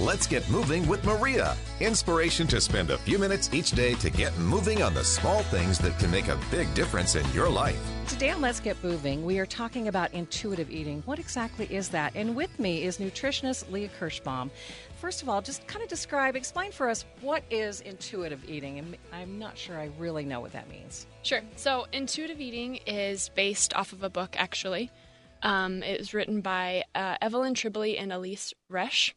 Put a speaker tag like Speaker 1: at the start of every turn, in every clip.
Speaker 1: Let's get moving with Maria. Inspiration to spend a few minutes each day to get moving on the small things that can make a big difference in your life.
Speaker 2: Today on Let's Get Moving, we are talking about intuitive eating. What exactly is that? And with me is nutritionist Leah Kirschbaum. First of all, just kind of describe, explain for us what is intuitive eating. And I'm not sure I really know what that means.
Speaker 3: Sure. So, intuitive eating is based off of a book, actually. Um, it was written by uh, Evelyn Tribole and Elyse Resch.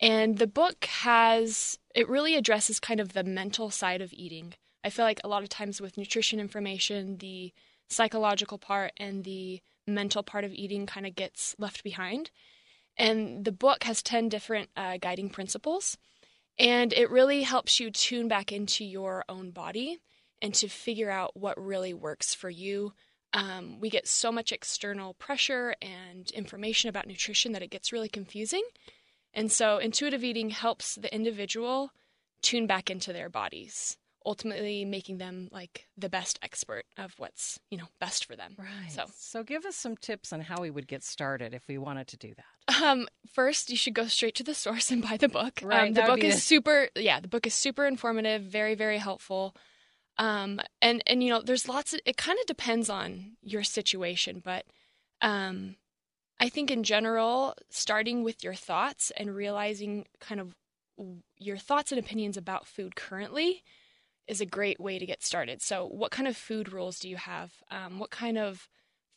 Speaker 3: And the book has, it really addresses kind of the mental side of eating. I feel like a lot of times with nutrition information, the psychological part and the mental part of eating kind of gets left behind. And the book has 10 different uh, guiding principles. And it really helps you tune back into your own body and to figure out what really works for you. Um, we get so much external pressure and information about nutrition that it gets really confusing. And so intuitive eating helps the individual tune back into their bodies, ultimately making them like the best expert of what's, you know, best for them.
Speaker 2: Right.
Speaker 3: So
Speaker 2: So give us some tips on how we would get started if we wanted to do that.
Speaker 3: um, first, you should go straight to the source and buy the book.
Speaker 2: Right,
Speaker 3: Um, the book is
Speaker 2: the-
Speaker 3: super. Yeah, the book is super informative. Very, very helpful. Um, and and you know, there's lots of. It kind of depends on your situation, but um, I think in general, starting with your thoughts and realizing kind of your thoughts and opinions about food currently is a great way to get started. So, what kind of food rules do you have? Um, what kind of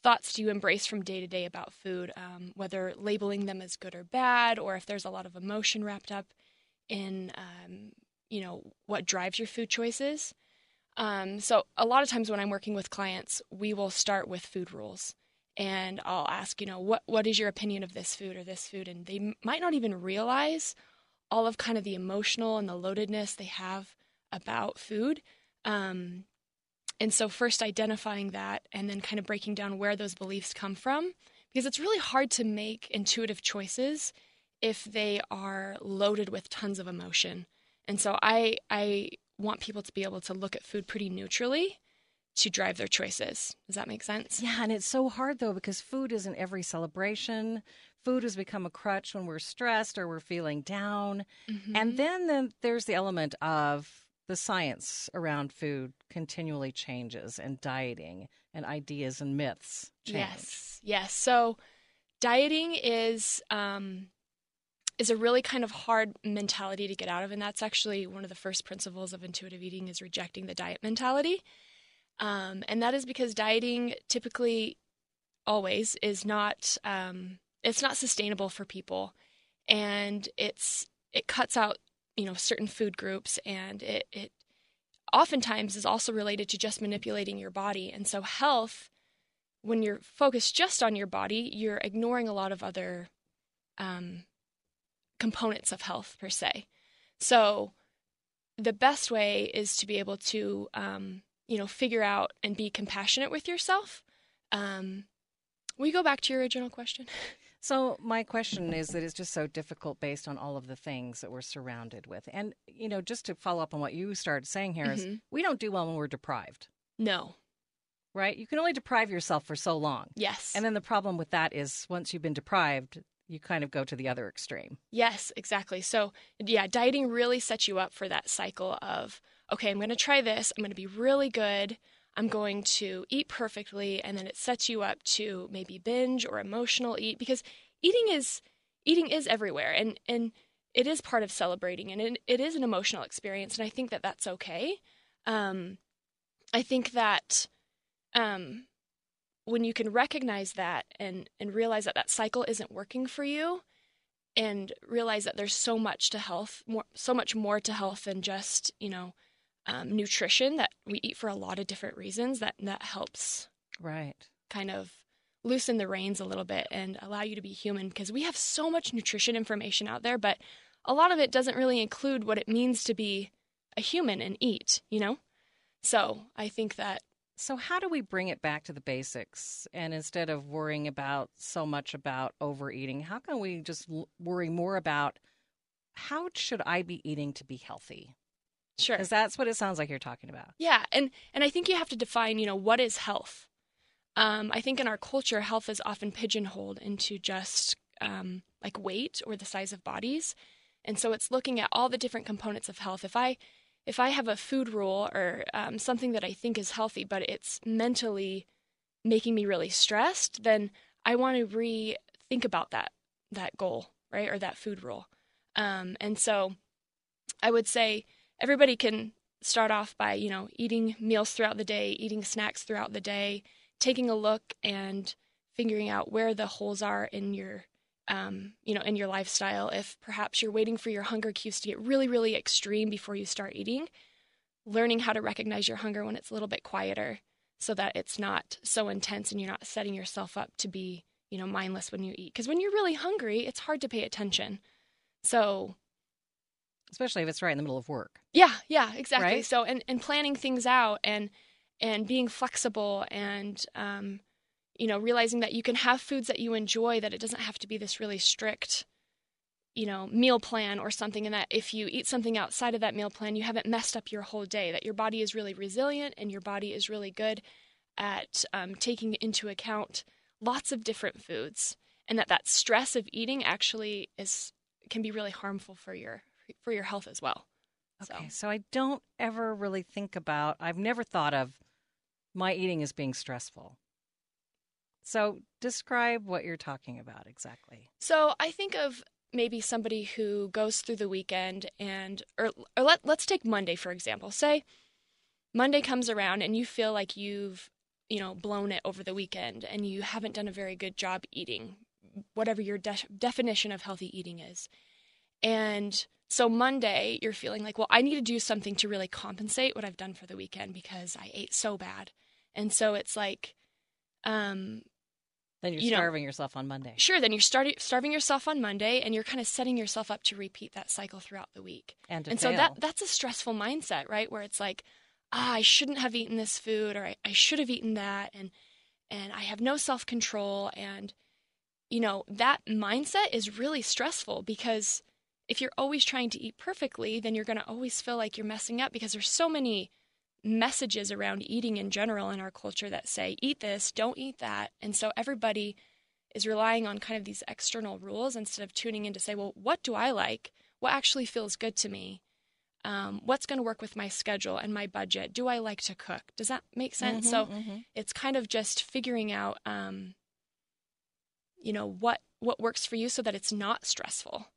Speaker 3: thoughts do you embrace from day to day about food? Um, whether labeling them as good or bad, or if there's a lot of emotion wrapped up in, um, you know, what drives your food choices. Um, so, a lot of times when I'm working with clients, we will start with food rules and I'll ask, you know, what what is your opinion of this food or this food, and they might not even realize all of kind of the emotional and the loadedness they have about food. Um, and so, first identifying that, and then kind of breaking down where those beliefs come from, because it's really hard to make intuitive choices if they are loaded with tons of emotion. And so, I I want people to be able to look at food pretty neutrally to drive their choices. Does that make sense?
Speaker 2: Yeah, and it's so hard though because food isn't every celebration. Food has become a crutch when we're stressed or we're feeling down.
Speaker 3: Mm-hmm.
Speaker 2: And then, then there's the element of the science around food continually changes and dieting and ideas and myths change.
Speaker 3: Yes, yes. So dieting is um, is a really kind of hard mentality to get out of, and that's actually one of the first principles of intuitive eating is rejecting the diet mentality. Um, and that is because dieting typically always is not um, it's not sustainable for people, and it's it cuts out you know certain food groups, and it it oftentimes is also related to just manipulating your body. And so health, when you're focused just on your body, you're ignoring a lot of other um, components of health per se. So the best way is to be able to um, you know figure out and be compassionate with yourself. Um, we go back to your original question.
Speaker 2: So my question is that it's just so difficult based on all of the things that we're surrounded with. And you know, just to follow up on what you started saying here is
Speaker 3: Mhm.
Speaker 2: we don't do well when we're deprived.
Speaker 3: No.
Speaker 2: Right? You can only deprive yourself for so long.
Speaker 3: Yes.
Speaker 2: And then the problem with that is once you've been deprived, you kind of go to the other extreme.
Speaker 3: Yes, exactly. So, yeah, dieting really sets you up for that cycle of, okay, I'm going to try this. I'm going to be really good. I'm going to eat perfectly. And then it sets you up to maybe binge or emotional eat because eating is eating is everywhere. And, and it is part of celebrating and it, it is an emotional experience and i think that that's okay um, i think that um, when you can recognize that and and realize that that cycle isn't working for you and realize that there's so much to health more so much more to health than just you know um, nutrition that we eat for a lot of different reasons that that helps
Speaker 2: right
Speaker 3: kind of loosen the reins a little bit and allow you to be human because we have so much nutrition information out there, but a lot of it doesn't really include what it means to be a human and eat, you know? So I think that.
Speaker 2: So, how do we bring it back to the basics? And instead of worrying about so much about overeating, how can we just worry more about how should I be eating to be healthy?
Speaker 3: Sure.
Speaker 2: Because that's what it sounds like you're talking about.
Speaker 3: Yeah. And, and I think you have to define, you know, what is health? Um, I think in our culture, health is often pigeonholed into just um, like weight or the size of bodies, and so it's looking at all the different components of health. If I if I have a food rule or um, something that I think is healthy, but it's mentally making me really stressed, then I want to rethink about that that goal, right, or that food rule. Um, and so, I would say everybody can start off by you know eating meals throughout the day, eating snacks throughout the day, taking a look and figuring out where the holes are in your um, you know in your lifestyle. If perhaps you're waiting for your hunger cues to get really really extreme before you start eating learning how to recognize your hunger when it's a little bit quieter so that it's not so intense and you're not setting yourself up to be you know mindless when you eat. Because when you're really hungry it's hard to pay attention. So
Speaker 2: especially if it's right in the middle of work
Speaker 3: yeah yeah exactly
Speaker 2: right?
Speaker 3: so and and planning things out and and being flexible and um, you know realizing that you can have foods that you enjoy that it doesn't have to be this really strict you know meal plan or something and that if you eat something outside of that meal plan you haven't messed up your whole day that your body is really resilient and your body is really good at um, taking into account lots of different foods and that that stress of eating actually is can be really harmful for your for your health as well
Speaker 2: okay so, so i don't ever really think about i've never thought of my eating as being stressful. So, describe what you're talking about exactly.
Speaker 3: So, I think of maybe somebody who goes through the weekend and or, or let, let's take Monday for example. Say Monday comes around and you feel like you've, you know, blown it over the weekend and you haven't done a very good job eating, whatever your de- definition of healthy eating is. And so Monday, you're feeling like, well, I need to do something to really compensate what I've done for the weekend because I ate so bad. And so it's like, um,
Speaker 2: then you're
Speaker 3: you
Speaker 2: starving
Speaker 3: know,
Speaker 2: yourself on Monday.
Speaker 3: Sure. Then you're starting starving yourself on Monday, and you're kind of setting yourself up to repeat that cycle throughout the week.
Speaker 2: And,
Speaker 3: and
Speaker 2: fail.
Speaker 3: so that that's a stressful mindset, right? Where it's like, ah, I shouldn't have eaten this food, or I, I should have eaten that, and and I have no self control, and you know that mindset is really stressful because if you're always trying to eat perfectly, then you're going to always feel like you're messing up because there's so many messages around eating in general in our culture that say, eat this, don't eat that. And so everybody is relying on kind of these external rules instead of tuning in to say, well, what do I like? What actually feels good to me? Um, what's going to work with my schedule and my budget? Do I like to cook? Does that make sense?
Speaker 2: Mm-hmm,
Speaker 3: so
Speaker 2: mm-hmm.
Speaker 3: it's kind of just figuring out, um, you know, what what works for you so that it's not stressful.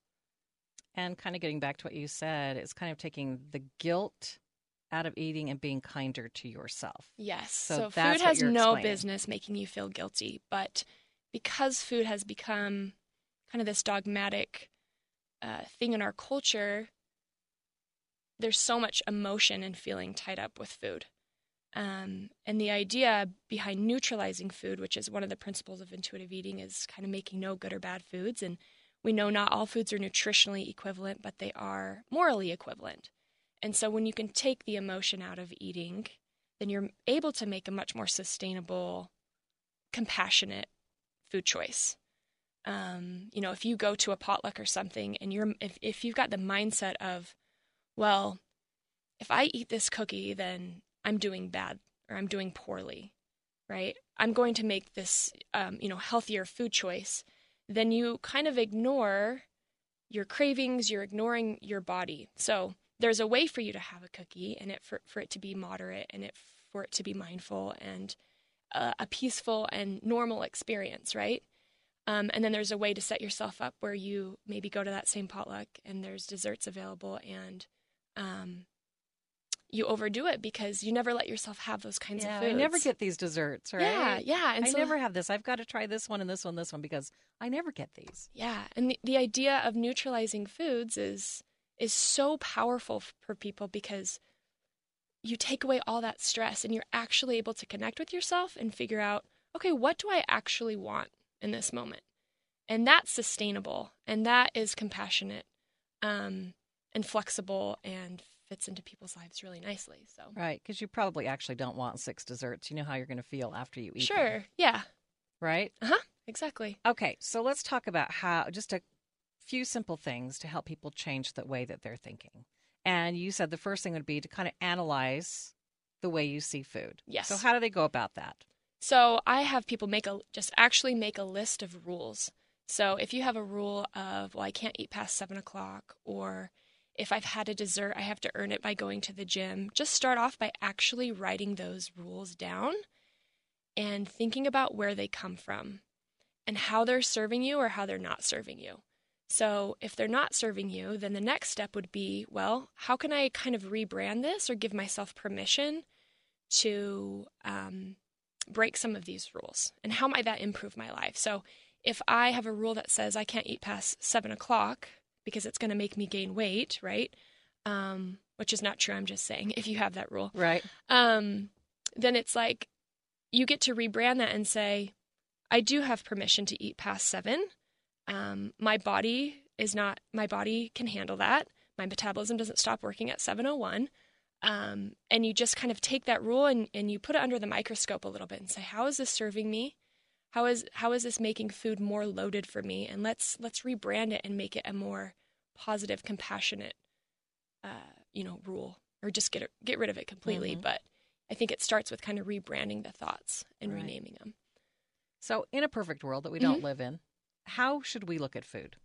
Speaker 2: And kind of getting back to what you said, it's kind of taking the guilt out of eating and being kinder to yourself.
Speaker 3: Yes.
Speaker 2: So,
Speaker 3: so
Speaker 2: food
Speaker 3: has no business making you feel guilty, but because food has become kind of this dogmatic uh, thing in our culture, there's so much emotion and feeling tied up with food. Um, and the idea behind neutralizing food, which is one of the principles of intuitive eating, is kind of making no good or bad foods. And we know not all foods are nutritionally equivalent, but they are morally equivalent. And so when you can take the emotion out of eating, then you're able to make a much more sustainable, compassionate food choice. Um, you know, if you go to a potluck or something and you're if, if you've got the mindset of, well, if I eat this cookie, then I'm doing bad or I'm doing poorly, right? I'm going to make this um, you know, healthier food choice, then you kind of ignore your cravings, you're ignoring your body. So there's a way for you to have a cookie and it for, for it to be moderate and it for it to be mindful and uh, a peaceful and normal experience, right? Um, and then there's a way to set yourself up where you maybe go to that same potluck and there's desserts available and um, you overdo it because you never let yourself have those kinds
Speaker 2: yeah,
Speaker 3: of foods.
Speaker 2: I never get these desserts, right?
Speaker 3: Yeah, yeah. And
Speaker 2: I
Speaker 3: so,
Speaker 2: never have this. I've got to try this one and this one, this one because I never get these.
Speaker 3: Yeah, and the, the idea of neutralizing foods is is so powerful for people because you take away all that stress and you're actually able to connect with yourself and figure out, okay, what do I actually want in this moment? And that's sustainable and that is compassionate um, and flexible and fits into people's lives really nicely. So
Speaker 2: Right, because you probably actually don't want six desserts. You know how you're going to feel after you eat. them,
Speaker 3: sure, yeah,
Speaker 2: right?
Speaker 3: uh huh, exactly.
Speaker 2: Okay, so let's talk about how just a few simple things to help people change the way that they're thinking. And you said the first thing would be to kind of analyze the way you see food.
Speaker 3: Yes.
Speaker 2: So how do they go about that?
Speaker 3: So I have people make a just actually make a list of rules. So if you have a rule of well, I can't eat past seven o'clock, or if I've had a dessert, I have to earn it by going to the gym. Just start off by actually writing those rules down and thinking about where they come from and how they're serving you or how they're not serving you. So if they're not serving you, then the next step would be, well, how can I kind of rebrand this or give myself permission to um, break some of these rules? And how might that improve my life? So if I have a rule that says I can't eat past seven o'clock because it's going to make me gain weight, right? Um, which is not true. I'm just saying if you have that rule,
Speaker 2: Right.
Speaker 3: um, then it's like you get to rebrand that and say, I do have permission to eat past seven. Um, my body is not, my body can handle that. My metabolism doesn't stop working at 701. Um, and you just kind of take that rule and, and you put it under the microscope a little bit and say, how is this serving me? How is how is this making food more loaded for me? And let's let's rebrand it and make it a more positive, compassionate, uh, you know, rule, or just get it, get rid of it completely.
Speaker 2: Mhm.
Speaker 3: But I think it starts with kind of rebranding the thoughts and
Speaker 2: Right.
Speaker 3: renaming them.
Speaker 2: So in a perfect world that we
Speaker 3: Mm-hmm.
Speaker 2: don't live in, how should we look at food?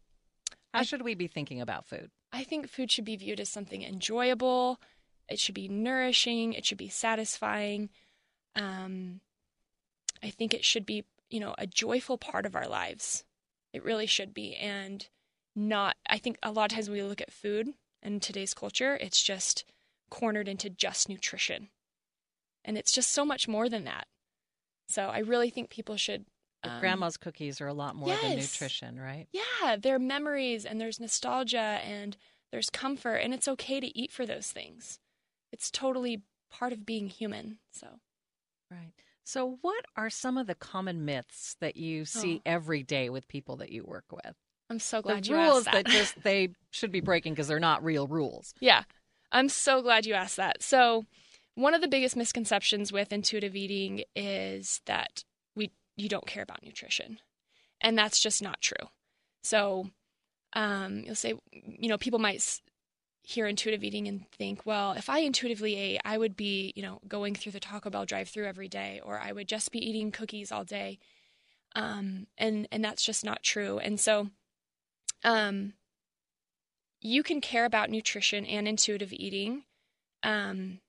Speaker 2: How
Speaker 3: I-
Speaker 2: should we be thinking about food?
Speaker 3: I think food should be viewed as something enjoyable. It should be nourishing. It should be satisfying. Um, I think it should be, you know, a joyful part of our lives. It really should be. And not, I think a lot of times when we look at food in today's culture, it's just cornered into just nutrition. And it's just so much more than that. So I really think people should. Um,
Speaker 2: grandma's cookies are a lot more than nutrition, right?
Speaker 3: yeah, there are memories and there's nostalgia and there's comfort, and it's okay to eat for those things. It's totally part of being human. So,
Speaker 2: Right. So what are some of the common myths that you see
Speaker 3: Oh.
Speaker 2: every day with people that you work with?
Speaker 3: I'm so glad
Speaker 2: the
Speaker 3: you
Speaker 2: rules
Speaker 3: asked that.
Speaker 2: Rules that just they should be breaking because they're not real rules.
Speaker 3: yeah, I'm so glad you asked that. So, one of the biggest misconceptions with intuitive eating is that we you don't care about nutrition, and that's just not true. So, um, you'll say, you know, people might hear intuitive eating and think, well, if I intuitively ate, I would be, you know, going through the Taco Bell drive-through every day, or I would just be eating cookies all day, um, and and that's just not true. And so, um, you can care about nutrition and intuitive eating, um,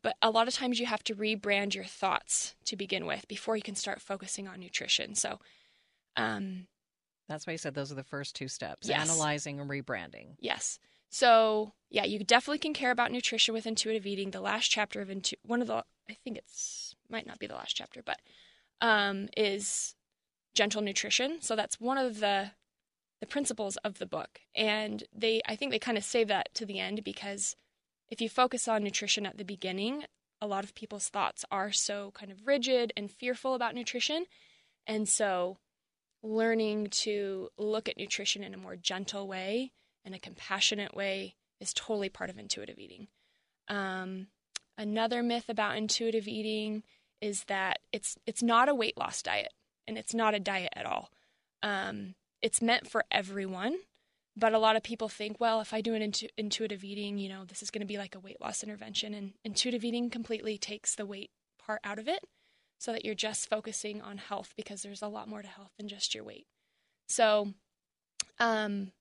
Speaker 3: but a lot of times you have to rebrand your thoughts to begin with before you can start focusing on nutrition. So, um,
Speaker 2: That's why you said those are the first two steps:
Speaker 3: Yes.
Speaker 2: analyzing and rebranding.
Speaker 3: Yes. So yeah, you definitely can care about nutrition with intuitive eating. The last chapter of Intu- one of the I think it's might not be the last chapter, but um, is gentle nutrition. So that's one of the the principles of the book, and they I think they kind of save that to the end because if you focus on nutrition at the beginning, a lot of people's thoughts are so kind of rigid and fearful about nutrition, and so learning to look at nutrition in a more gentle way in a compassionate way is totally part of intuitive eating. Um, another myth about intuitive eating is that it's it's not a weight loss diet, and it's not a diet at all. Um, it's meant for everyone, but a lot of people think, well, if I do an intu- intuitive eating, you know, this is going to be like a weight loss intervention, and intuitive eating completely takes the weight part out of it, so that you're just focusing on health because there's a lot more to health than just your weight. So, um,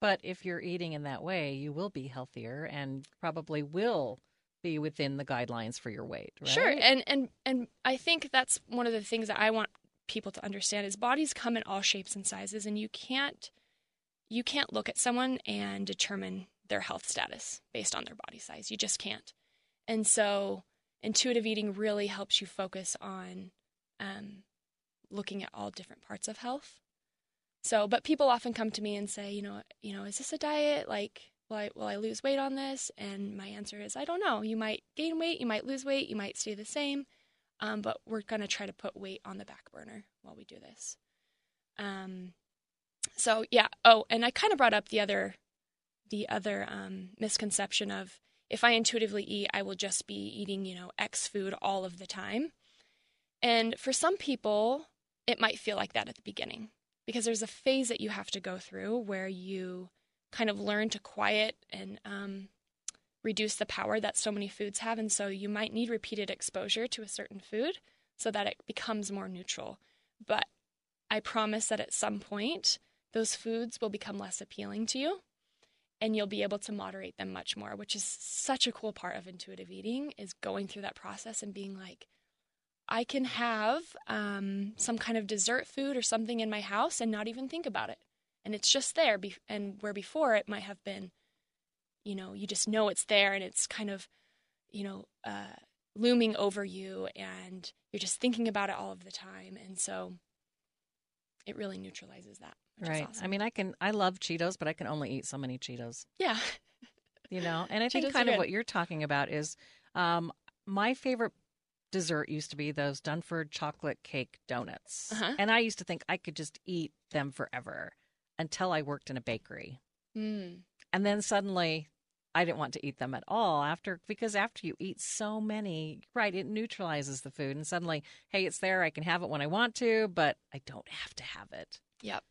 Speaker 2: But if you're eating in that way, you will be healthier and probably will be within the guidelines for your weight, right?
Speaker 3: Sure, and and and I think that's one of the things that I want people to understand is bodies come in all shapes and sizes and you can't you can't look at someone and determine their health status based on their body size. You just can't. And so intuitive eating really helps you focus on um, looking at all different parts of health. So, but people often come to me and say, you know, you know, is this a diet? Like, will I will I lose weight on this? And my answer is, I don't know. You might gain weight, you might lose weight, you might stay the same. Um, but we're gonna try to put weight on the back burner while we do this. Um, so yeah. Oh, and I kind of brought up the other, the other um, misconception of if I intuitively eat, I will just be eating, you know, X food all of the time. And for some people, it might feel like that at the beginning because there's a phase that you have to go through where you kind of learn to quiet and um, reduce the power that so many foods have. And so you might need repeated exposure to a certain food so that it becomes more neutral. But I promise that at some point, those foods will become less appealing to you and you'll be able to moderate them much more which is such a cool part of intuitive eating is going through that process and being like i can have um, some kind of dessert food or something in my house and not even think about it and it's just there be- and where before it might have been you know you just know it's there and it's kind of you know uh, looming over you and you're just thinking about it all of the time and so it really neutralizes that
Speaker 2: right.
Speaker 3: Awesome.
Speaker 2: I mean, I can. I love Cheetos, but I can only eat so many Cheetos.
Speaker 3: Yeah.
Speaker 2: you know, and I think
Speaker 3: Cheetos
Speaker 2: kind of what you're talking about is um, my favorite dessert used to be those Dunford chocolate cake donuts,
Speaker 3: Uh-huh.
Speaker 2: and I used to think I could just eat them forever until I worked in a bakery,
Speaker 3: Mm.
Speaker 2: and then suddenly. I didn't want to eat them at all after because after you eat so many, right, it neutralizes the food and suddenly, hey, it's there, I can have it when I want to, but I don't have to have it.
Speaker 3: Yep.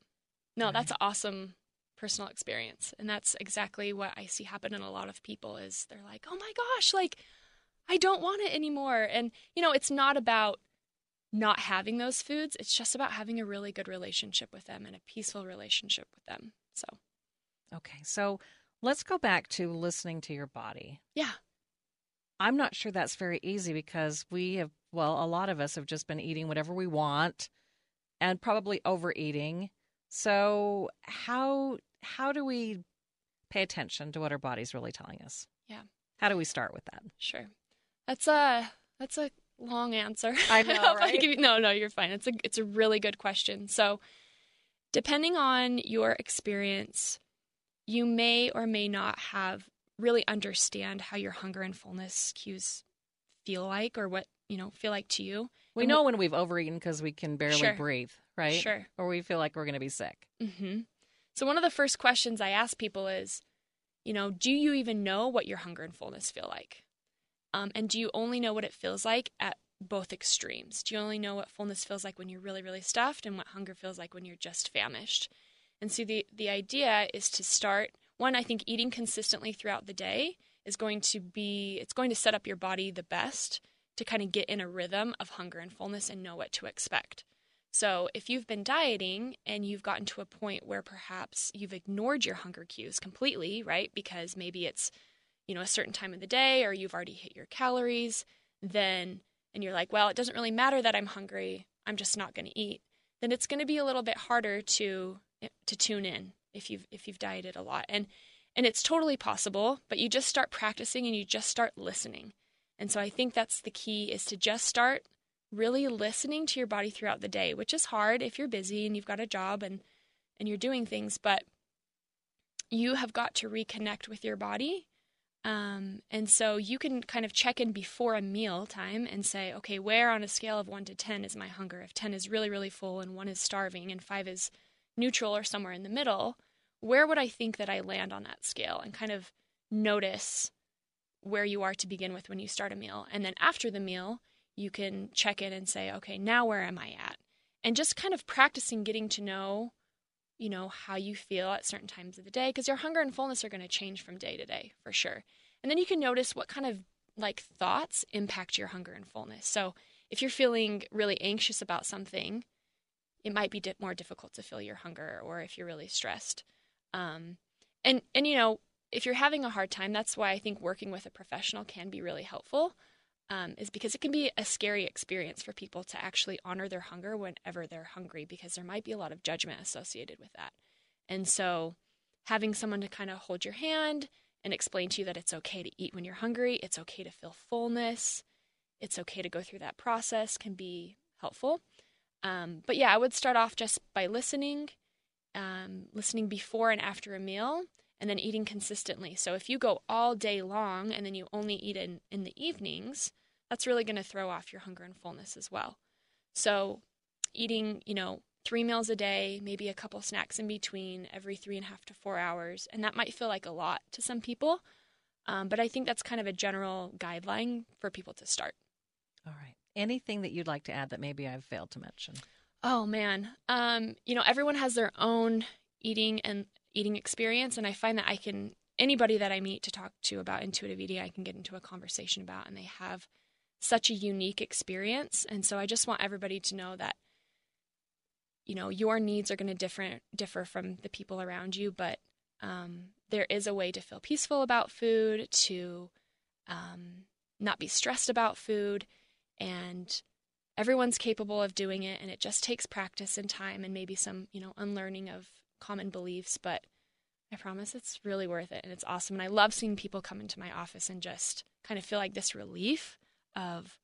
Speaker 3: No, that's an awesome personal experience. And that's exactly what I see happen in a lot of people is they're like, "Oh my gosh, like I don't want it anymore." And you know, it's not about not having those foods. It's just about having a really good relationship with them and a peaceful relationship with them. So,
Speaker 2: Okay, so let's go back to listening to your body.
Speaker 3: yeah.
Speaker 2: I'm not sure that's very easy because we have, well, a lot of us have just been eating whatever we want and probably overeating. So how how do we pay attention to what our body's really telling us?
Speaker 3: Yeah.
Speaker 2: How do we start with that?
Speaker 3: Sure. That's a that's a long answer.
Speaker 2: I know,
Speaker 3: I
Speaker 2: right?
Speaker 3: give you- no, no, you're fine. It's a it's a really good question. So, depending on your experience, you may or may not have really understand how your hunger and fullness cues feel like or what, you know, feel like to you.
Speaker 2: We
Speaker 3: And
Speaker 2: know when we've overeaten because we can barely
Speaker 3: Sure.
Speaker 2: breathe, right?
Speaker 3: Sure.
Speaker 2: Or we feel like we're going to be sick.
Speaker 3: hmm So one of the first questions I ask people is, you know, do you even know what your hunger and fullness feel like? Um, and do you only know what it feels like at both extremes? Do you only know what fullness feels like when you're really, really stuffed, and what hunger feels like when you're just famished? And so the the idea is to start one. I think eating consistently throughout the day is going to be it's going to set up your body the best to kind of get in a rhythm of hunger and fullness and know what to expect. So, if you've been dieting and you've gotten to a point where perhaps you've ignored your hunger cues completely, right? Because maybe it's, you know, a certain time of the day or you've already hit your calories, then, and you're like, well, it doesn't really matter that I'm hungry, I'm just not going to eat, then it's going to be a little bit harder to to tune in if you've if you've dieted a lot. And and it's totally possible, but you just start practicing and you just start listening. And so I think that's the key is to just start really listening to your body throughout the day, which is hard if you're busy and you've got a job and and you're doing things, but you have got to reconnect with your body. Um, and so you can kind of check in before a meal time and say, okay, where on a scale of one to 10 is my hunger? If 10 is really, really full and one is starving and five is neutral or somewhere in the middle, where would I think that I land on that scale? And kind of notice where you are to begin with when you start a meal. And then after the meal, you can check in and say, okay, now where am I at? And just kind of practicing getting to know, you know, how you feel at certain times of the day, because your hunger and fullness are going to change from day to day for sure. And then you can notice what kind of like thoughts impact your hunger and fullness. So if you're feeling really anxious about something, it might be di- more difficult to feel your hunger, or if you're really stressed. Um, and and you know, if you're having a hard time, that's why I think working with a professional can be really helpful. Um, is because it can be a scary experience for people to actually honor their hunger whenever they're hungry because there might be a lot of judgment associated with that. And so having someone to kind of hold your hand and explain to you that it's okay to eat when you're hungry, it's okay to feel fullness, it's okay to go through that process can be helpful. Um, but yeah, I would start off just by listening, um, listening before and after a meal, and then eating consistently. So if you go all day long and then you only eat in, in the evenings, that's really going to throw off your hunger and fullness as well. So eating, you know, three meals a day, maybe a couple snacks in between every three and a half to four hours. And that might feel like a lot to some people. Um, but I think that's kind of a general guideline for people to start.
Speaker 2: All right. Anything that you'd like to add that maybe I've failed to mention?
Speaker 3: Oh man, um, you know everyone has their own eating and eating experience, and I find that I can anybody that I meet to talk to about intuitive eating, I can get into a conversation about, and they have such a unique experience, and so I just want everybody to know that you know your needs are going to different differ from the people around you, but um, there is a way to feel peaceful about food, to um, not be stressed about food, and everyone's capable of doing it and it just takes practice and time and maybe some you know unlearning of common beliefs but i promise it's really worth it and it's awesome and i love seeing people come into my office and just kind of feel like this relief of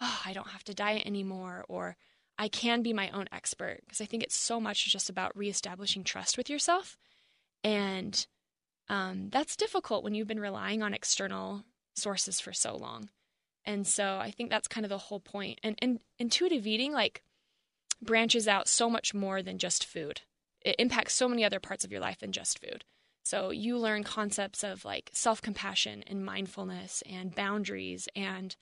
Speaker 3: oh i don't have to diet anymore or i can be my own expert because i think it's so much just about reestablishing trust with yourself and um, that's difficult when you've been relying on external sources for so long and so I think that's kind of the whole point. And, and intuitive eating like branches out so much more than just food. It impacts so many other parts of your life than just food. So you learn concepts of like self-compassion and mindfulness and boundaries and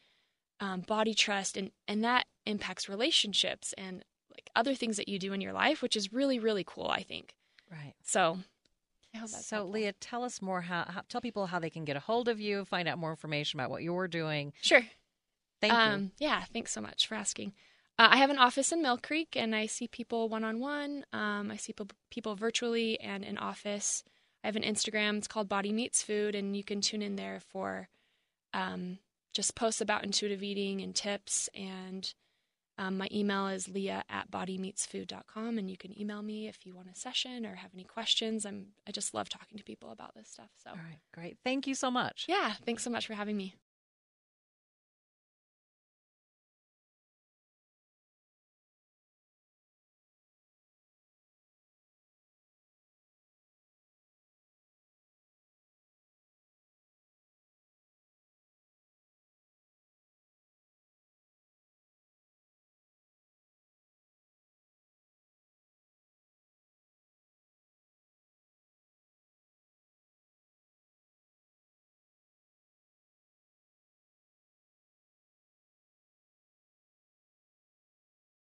Speaker 3: um, body trust and and that impacts relationships and like other things that you do in your life, which is really really cool. I think.
Speaker 2: Right.
Speaker 3: So
Speaker 2: so, helpful. Leah, tell us more. How, how, tell people how they can get a hold of you, find out more information about what you're doing.
Speaker 3: Sure.
Speaker 2: Thank um,
Speaker 3: you. Yeah, thanks so much for asking. Uh, I have an office in Mill Creek, and I see people one on one. I see people, people virtually and in office. I have an Instagram. It's called Body Meets Food, and you can tune in there for um, just posts about intuitive eating and tips and um, my email is leah at bodymeetsfood.com, and you can email me if you want a session or have any questions. I'm I just love talking to people about this stuff. So,
Speaker 2: all right, great. Thank you so much.
Speaker 3: Yeah, thanks so much for having me.